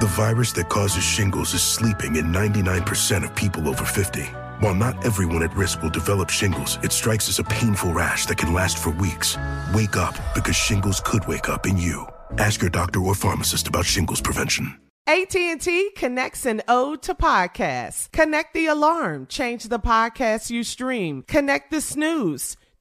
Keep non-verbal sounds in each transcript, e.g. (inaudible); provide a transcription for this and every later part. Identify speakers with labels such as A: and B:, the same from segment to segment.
A: The virus that causes shingles is sleeping in 99% of people over 50. While not everyone at risk will develop shingles, it strikes as a painful rash that can last for weeks. Wake up because shingles could wake up in you. Ask your doctor or pharmacist about shingles prevention.
B: AT&T connects an ode to podcasts. Connect the alarm, change the podcast you stream. Connect the snooze.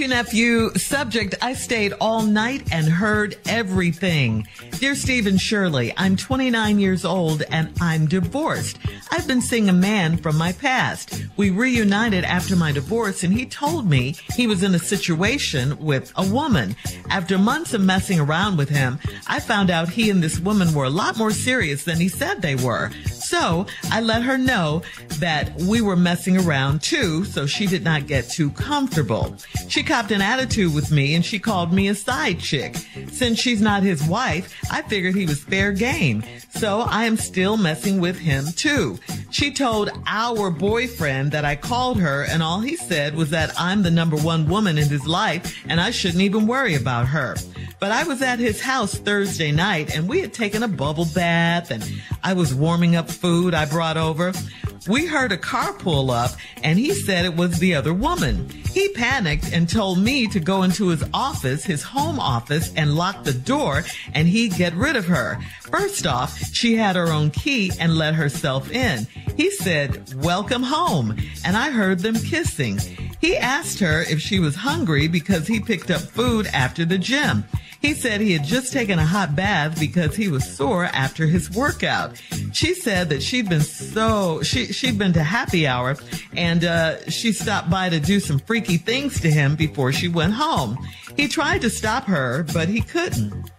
C: You, nephew. Subject, I stayed all night and heard everything. Dear Steve and Shirley, I'm 29 years old and I'm divorced. I've been seeing a man from my past. We reunited after my divorce and he told me he was in a situation with a woman. After months of messing around with him, I found out he and this woman were a lot more serious than he said they were. So I let her know that we were messing around too, so she did not get too comfortable. She copped an attitude with me and she called me a side chick. Since she's not his wife, I figured he was fair game. So I am still messing with him too. She told our boyfriend that I called her and all he said was that I'm the number one woman in his life and I shouldn't even worry about her. But I was at his house Thursday night and we had taken a bubble bath and I was warming up food I brought over. We heard a car pull up and he said it was the other woman. He panicked and told me to go into his office, his home office, and lock the door and he'd get rid of her. First off, she had her own key and let herself in. He said, welcome home. And I heard them kissing. He asked her if she was hungry because he picked up food after the gym. He said he had just taken a hot bath because he was sore after his workout. She said that she'd been so she she'd been to happy hour and uh, she stopped by to do some freaky things to him before she went home. He tried to stop her, but he couldn't.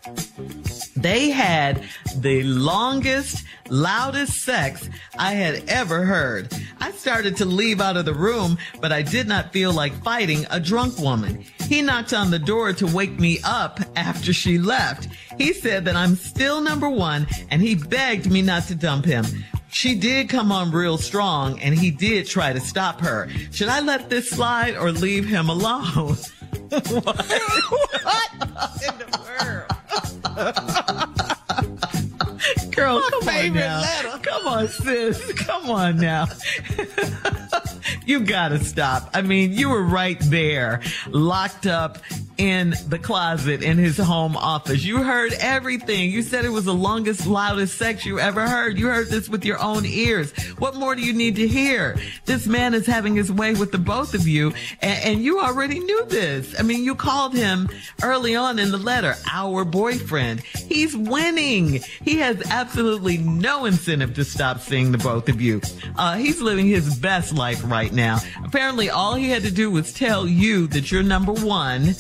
C: They had the longest, loudest sex I had ever heard. I started to leave out of the room, but I did not feel like fighting a drunk woman. He knocked on the door to wake me up after she left. He said that I'm still number one and he begged me not to dump him. She did come on real strong and he did try to stop her. Should I let this slide or leave him alone? (laughs) what? (laughs) what in the world? Girl,
B: My
C: come on now.
B: letter.
C: Come on, sis. Come on now. (laughs) you gotta stop. I mean, you were right there, locked up in the closet in his home office. You heard everything. You said it was the longest, loudest sex you ever heard. You heard this with your own ears. What more do you need to hear? This man is having his way with the both of you, and, and you already knew this. I mean, you called him early on in the letter, our boyfriend. He's winning. He has absolutely no incentive to stop seeing the both of you. Uh, he's living his best life right now. Apparently, all he had to do was tell you that you're number one.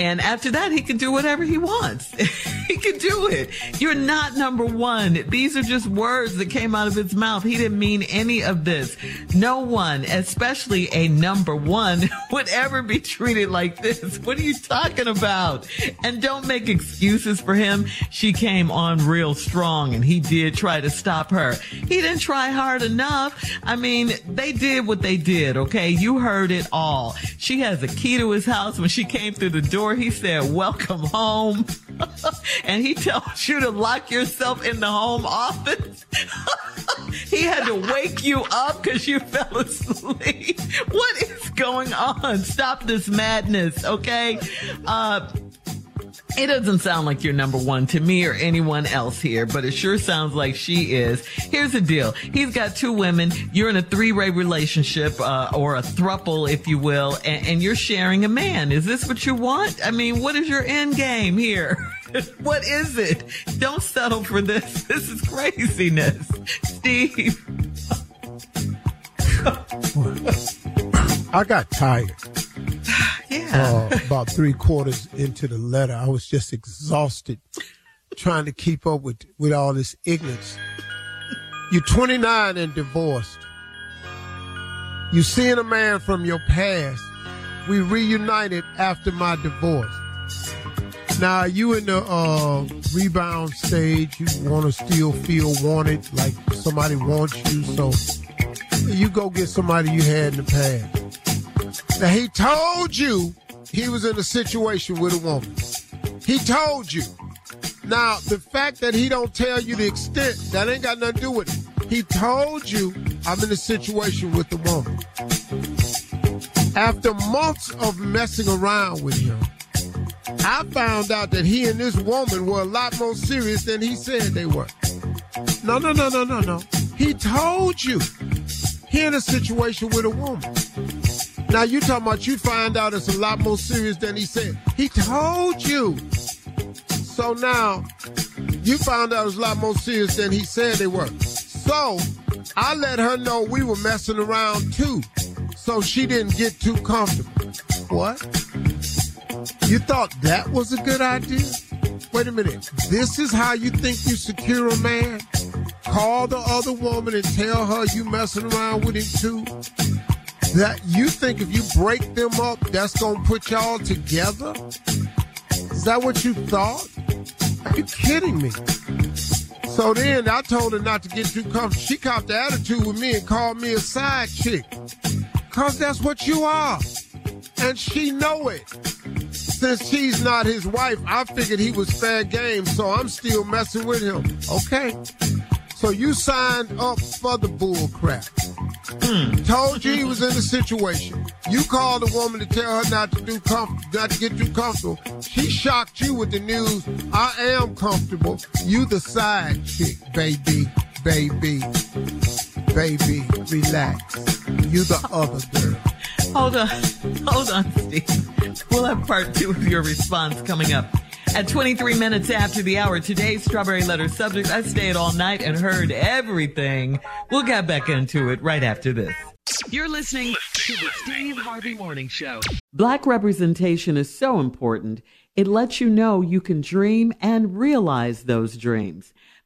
C: And after that, he can do whatever he wants. (laughs) he can do it. You're not number one. These are just words that came out of his mouth. He didn't mean any of this. No one, especially a number one, (laughs) would ever be treated like this. What are you talking about? And don't make excuses for him. She came on real strong and he did try to stop her. He didn't try hard enough. I mean, they did what they did, okay? You heard it all. She has a key to his house. When she came through the door, he said, welcome home. (laughs) and he tells you to lock yourself in the home office. (laughs) he had to wake you up because you fell asleep. (laughs) What is going on? Stop this madness, okay? Uh, it doesn't sound like you're number one to me or anyone else here, but it sure sounds like she is. Here's the deal. He's got two women. You're in a three-way relationship, uh, or a thruple, if you will, and, and you're sharing a man. Is this what you want? I mean, what is your end game here? (laughs) what is it? Don't settle for this. (laughs) This is craziness. Steve. (laughs)
D: I got tired.
C: Yeah.
D: Uh, about three quarters into the letter, I was just exhausted trying to keep up with, with all this ignorance. You're 29 and divorced. You seeing a man from your past. We reunited after my divorce. Now you in the uh, rebound stage. You want to still feel wanted, like somebody wants you. So you go get somebody you had in the past. Now he told you he was in a situation with a woman. He told you. Now the fact that he don't tell you the extent that ain't got nothing to do with it. He told you I'm in a situation with the woman. After months of messing around with him, I found out that he and this woman were a lot more serious than he said they were. No, no, no, no, no, no. He told you he in a situation with a woman. Now you talking about you find out it's a lot more serious than he said. He told you. So now you found out it's a lot more serious than he said they were. So I let her know we were messing around too. So she didn't get too comfortable. What? You thought that was a good idea? Wait a minute. This is how you think you secure a man? Call the other woman and tell her you messing around with him too? That you think if you break them up, that's gonna put y'all together? Is that what you thought? Are you kidding me? So then I told her not to get too comfortable. She copped the attitude with me and called me a side chick. Cause that's what you are. And she know it. Since she's not his wife, I figured he was fair game, so I'm still messing with him. Okay. So you signed up for the bull crap. (clears throat) Told you he was in a situation. You called the woman to tell her not to do comf- not to get too comfortable. She shocked you with the news. I am comfortable. You the side chick, baby, baby, baby. Relax. You the other girl.
C: Hold on. (laughs) Hold on, Steve. We'll have part two of your response coming up. At 23 minutes after the hour, today's Strawberry Letter subject, I stayed all night and heard everything. We'll get back into it right after this.
E: You're listening to the Steve Harvey Morning Show.
C: Black representation is so important. It lets you know you can dream and realize those dreams.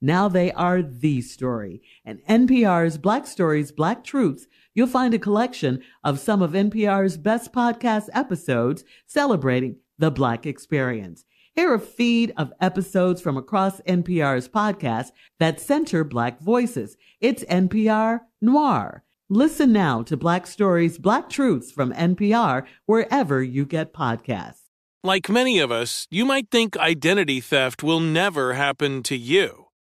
C: Now they are the story. And NPR's Black Stories, Black Truths, you'll find a collection of some of NPR's best podcast episodes celebrating the Black experience. Hear a feed of episodes from across NPR's podcasts that center Black voices. It's NPR Noir. Listen now to Black Stories, Black Truths from NPR wherever you get podcasts.
F: Like many of us, you might think identity theft will never happen to you.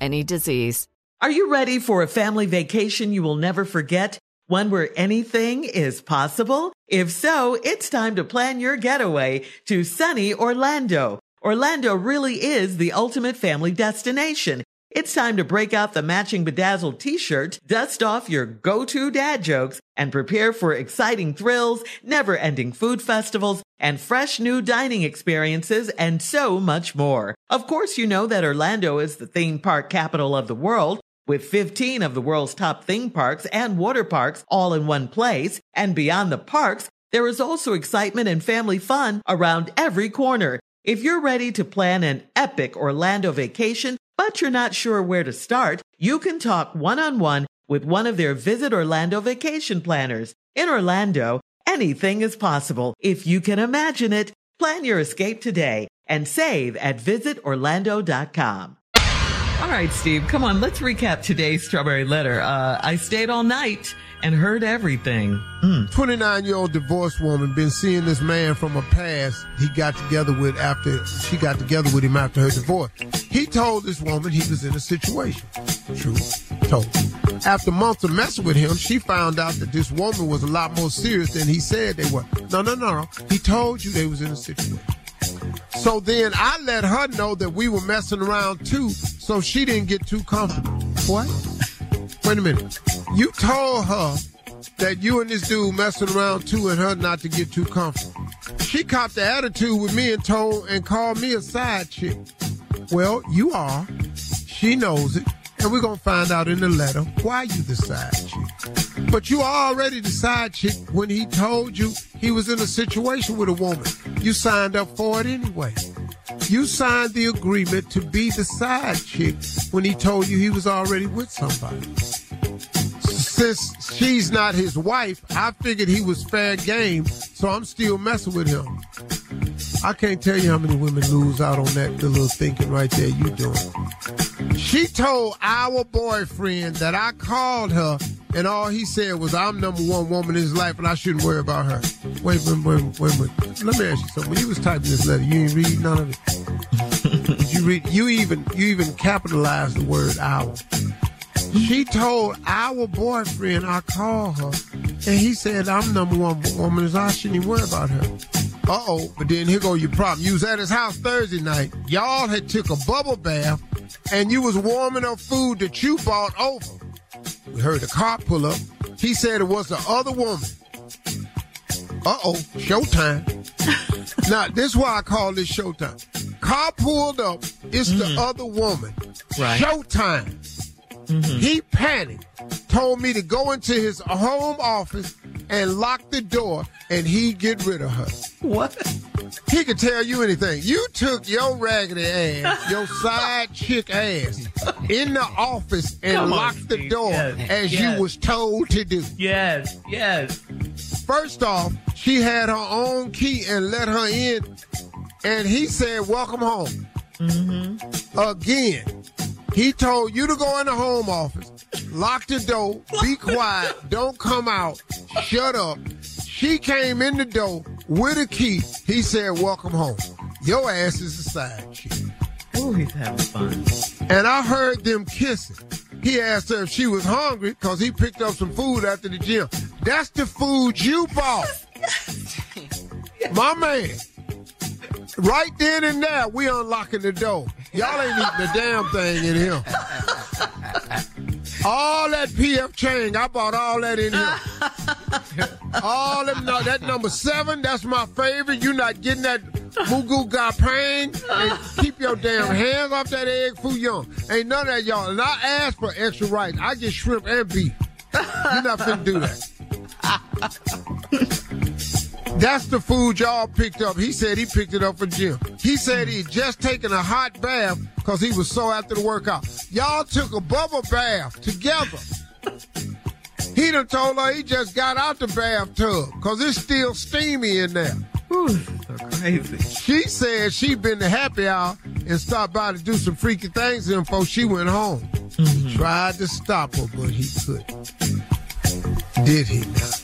G: any disease.
C: Are you ready for a family vacation you will never forget? One where anything is possible? If so, it's time to plan your getaway to sunny Orlando. Orlando really is the ultimate family destination. It's time to break out the matching bedazzled t-shirt, dust off your go-to dad jokes, and prepare for exciting thrills, never-ending food festivals, and fresh new dining experiences, and so much more. Of course, you know that Orlando is the theme park capital of the world, with 15 of the world's top theme parks and water parks all in one place. And beyond the parks, there is also excitement and family fun around every corner. If you're ready to plan an epic Orlando vacation, but you're not sure where to start, you can talk one on one with one of their Visit Orlando vacation planners. In Orlando, anything is possible if you can imagine it. Plan your escape today and save at visitorlando.com. All right, Steve, come on, let's recap today's Strawberry Letter. Uh, I stayed all night and heard everything.
D: 29 year old divorced woman been seeing this man from a past he got together with after she got together with him after her divorce. He told this woman he was in a situation. True. Told. After months of messing with him, she found out that this woman was a lot more serious than he said they were. No, no, no, no. He told you they was in a situation. So then I let her know that we were messing around too, so she didn't get too comfortable. What? Wait a minute. You told her that you and this dude messing around too and her not to get too comfortable. She copped the attitude with me and told and called me a side chick. Well, you are. She knows it. And we're gonna find out in the letter why you the side chick. But you already the side chick when he told you he was in a situation with a woman. You signed up for it anyway. You signed the agreement to be the side chick when he told you he was already with somebody. Since she's not his wife, I figured he was fair game, so I'm still messing with him. I can't tell you how many women lose out on that little thinking right there you doing. She told our boyfriend that I called her and all he said was, I'm number one woman in his life and I shouldn't worry about her. Wait, wait, wait, wait, wait. Let me ask you something. When you was typing this letter, you didn't read none of it. Did you read you even you even capitalized the word our. She told our boyfriend I called her and he said I'm number one woman in I shouldn't even worry about her. Uh oh, but then here go your problem. You was at his house Thursday night. Y'all had took a bubble bath and you was warming up food that you bought over. We heard the car pull up. He said it was the other woman. Uh oh, showtime. (laughs) now, this is why I call this showtime. Car pulled up. It's mm-hmm. the other woman. Right. Showtime. Mm-hmm. He panicked, told me to go into his home office and lock the door and he'd get rid of her.
C: What?
D: He could tell you anything. You took your raggedy ass, your (laughs) side chick ass, in the office and Come locked on, the door yes, as yes. you was told to do.
C: Yes, yes.
D: First off, she had her own key and let her in, and he said, "Welcome home." Mm-hmm. Again, he told you to go in the home office, lock the door, be quiet, don't come out, shut up. She came in the door with a key. He said, Welcome home. Your ass is a side chick.
C: Oh, he's having fun.
D: And I heard them kissing. He asked her if she was hungry because he picked up some food after the gym. That's the food you bought. (laughs) My man. Right then and there, we unlocking the door. Y'all ain't eating a damn thing in here. All that PF Chang, I bought all that in here. all them, that number seven, that's my favorite. You not getting that Moo Goo Gai Pan. And keep your damn hands off that egg foo young. Ain't none of that, y'all. And I ask for extra rice. I get shrimp and beef. You're not finna do that. That's the food y'all picked up. He said he picked it up for gym. He said he just taken a hot bath because he was so after the workout. Y'all took a bubble bath together. He done told her he just got out the bathtub because it's still steamy in there.
C: Ooh, so crazy.
D: She said she been to happy hour and stopped by to do some freaky things before she went home. Mm-hmm. Tried to stop her, but he couldn't. Did he not?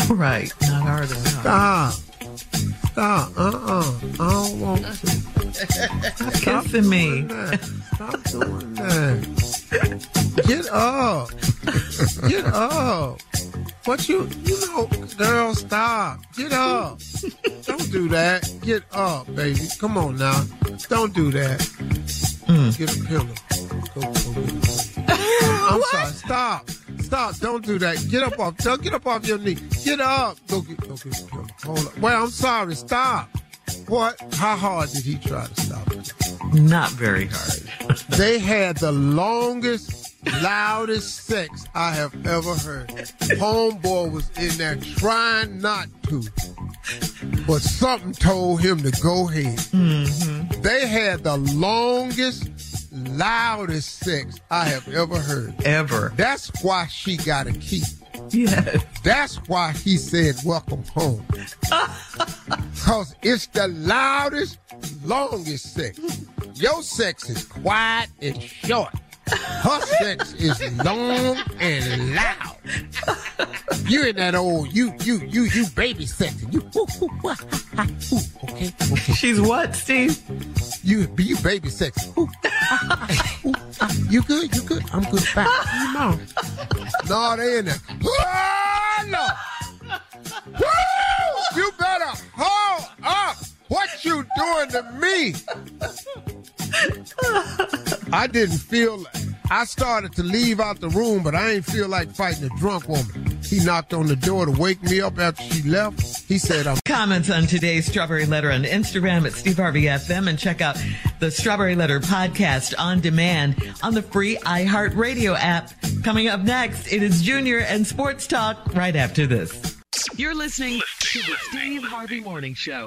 D: (laughs)
C: right. Not hard enough.
D: Stop. Stop. Uh-uh. I don't want to.
C: Stop kissing me.
D: Stop doing that. Get up. Get up. What you, you know, girl, stop. Get up. Don't do that. Get up, baby. Come on now. Don't do that. Mm. Get a pillow. Go, go get a pillow. I'm (laughs) sorry. Stop. Stop. Don't do that. Get up off. Get up off your knee. Get up. Go get. Go get. Hold up. Well, I'm sorry. Stop. What? How hard did he try to stop it?
C: Not very hard. (laughs)
D: they had the longest, loudest sex I have ever heard. Homeboy was in there trying not to, but something told him to go ahead. Mm-hmm. They had the longest, loudest sex I have ever heard.
C: Ever.
D: That's why she got a key.
C: Yes.
D: That's why he said, Welcome home. (laughs) Because it's the loudest, longest sex. Your sex is quiet and short. Her sex is long and loud. You in that old you you you you baby sex. You ooh, ooh, ooh, ooh, okay, okay.
C: She's what, Steve?
D: You you baby sex. Ooh, ooh, you good? You good? I'm good. Back. You know. No, they in there. Oh, no. Woo! You better hold up. What you doing to me? I didn't feel. Like, I started to leave out the room, but I ain't feel like fighting a drunk woman. He knocked on the door to wake me up after she left. He said, I'm.
C: Comments on today's Strawberry Letter on Instagram at Steve Harvey FM and check out the Strawberry Letter podcast on demand on the free iHeartRadio app. Coming up next, it is Junior and Sports Talk right after this.
E: You're listening to the Steve Harvey Morning Show.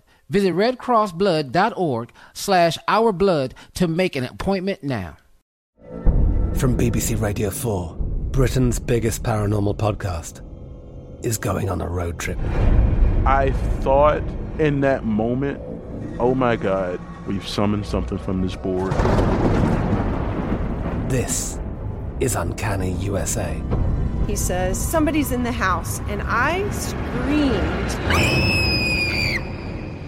H: Visit redcrossblood.org slash ourblood to make an appointment now.
I: From BBC Radio 4, Britain's biggest paranormal podcast is going on a road trip.
J: I thought in that moment, oh my God, we've summoned something from this board.
I: This is Uncanny USA.
K: He says, Somebody's in the house, and I screamed.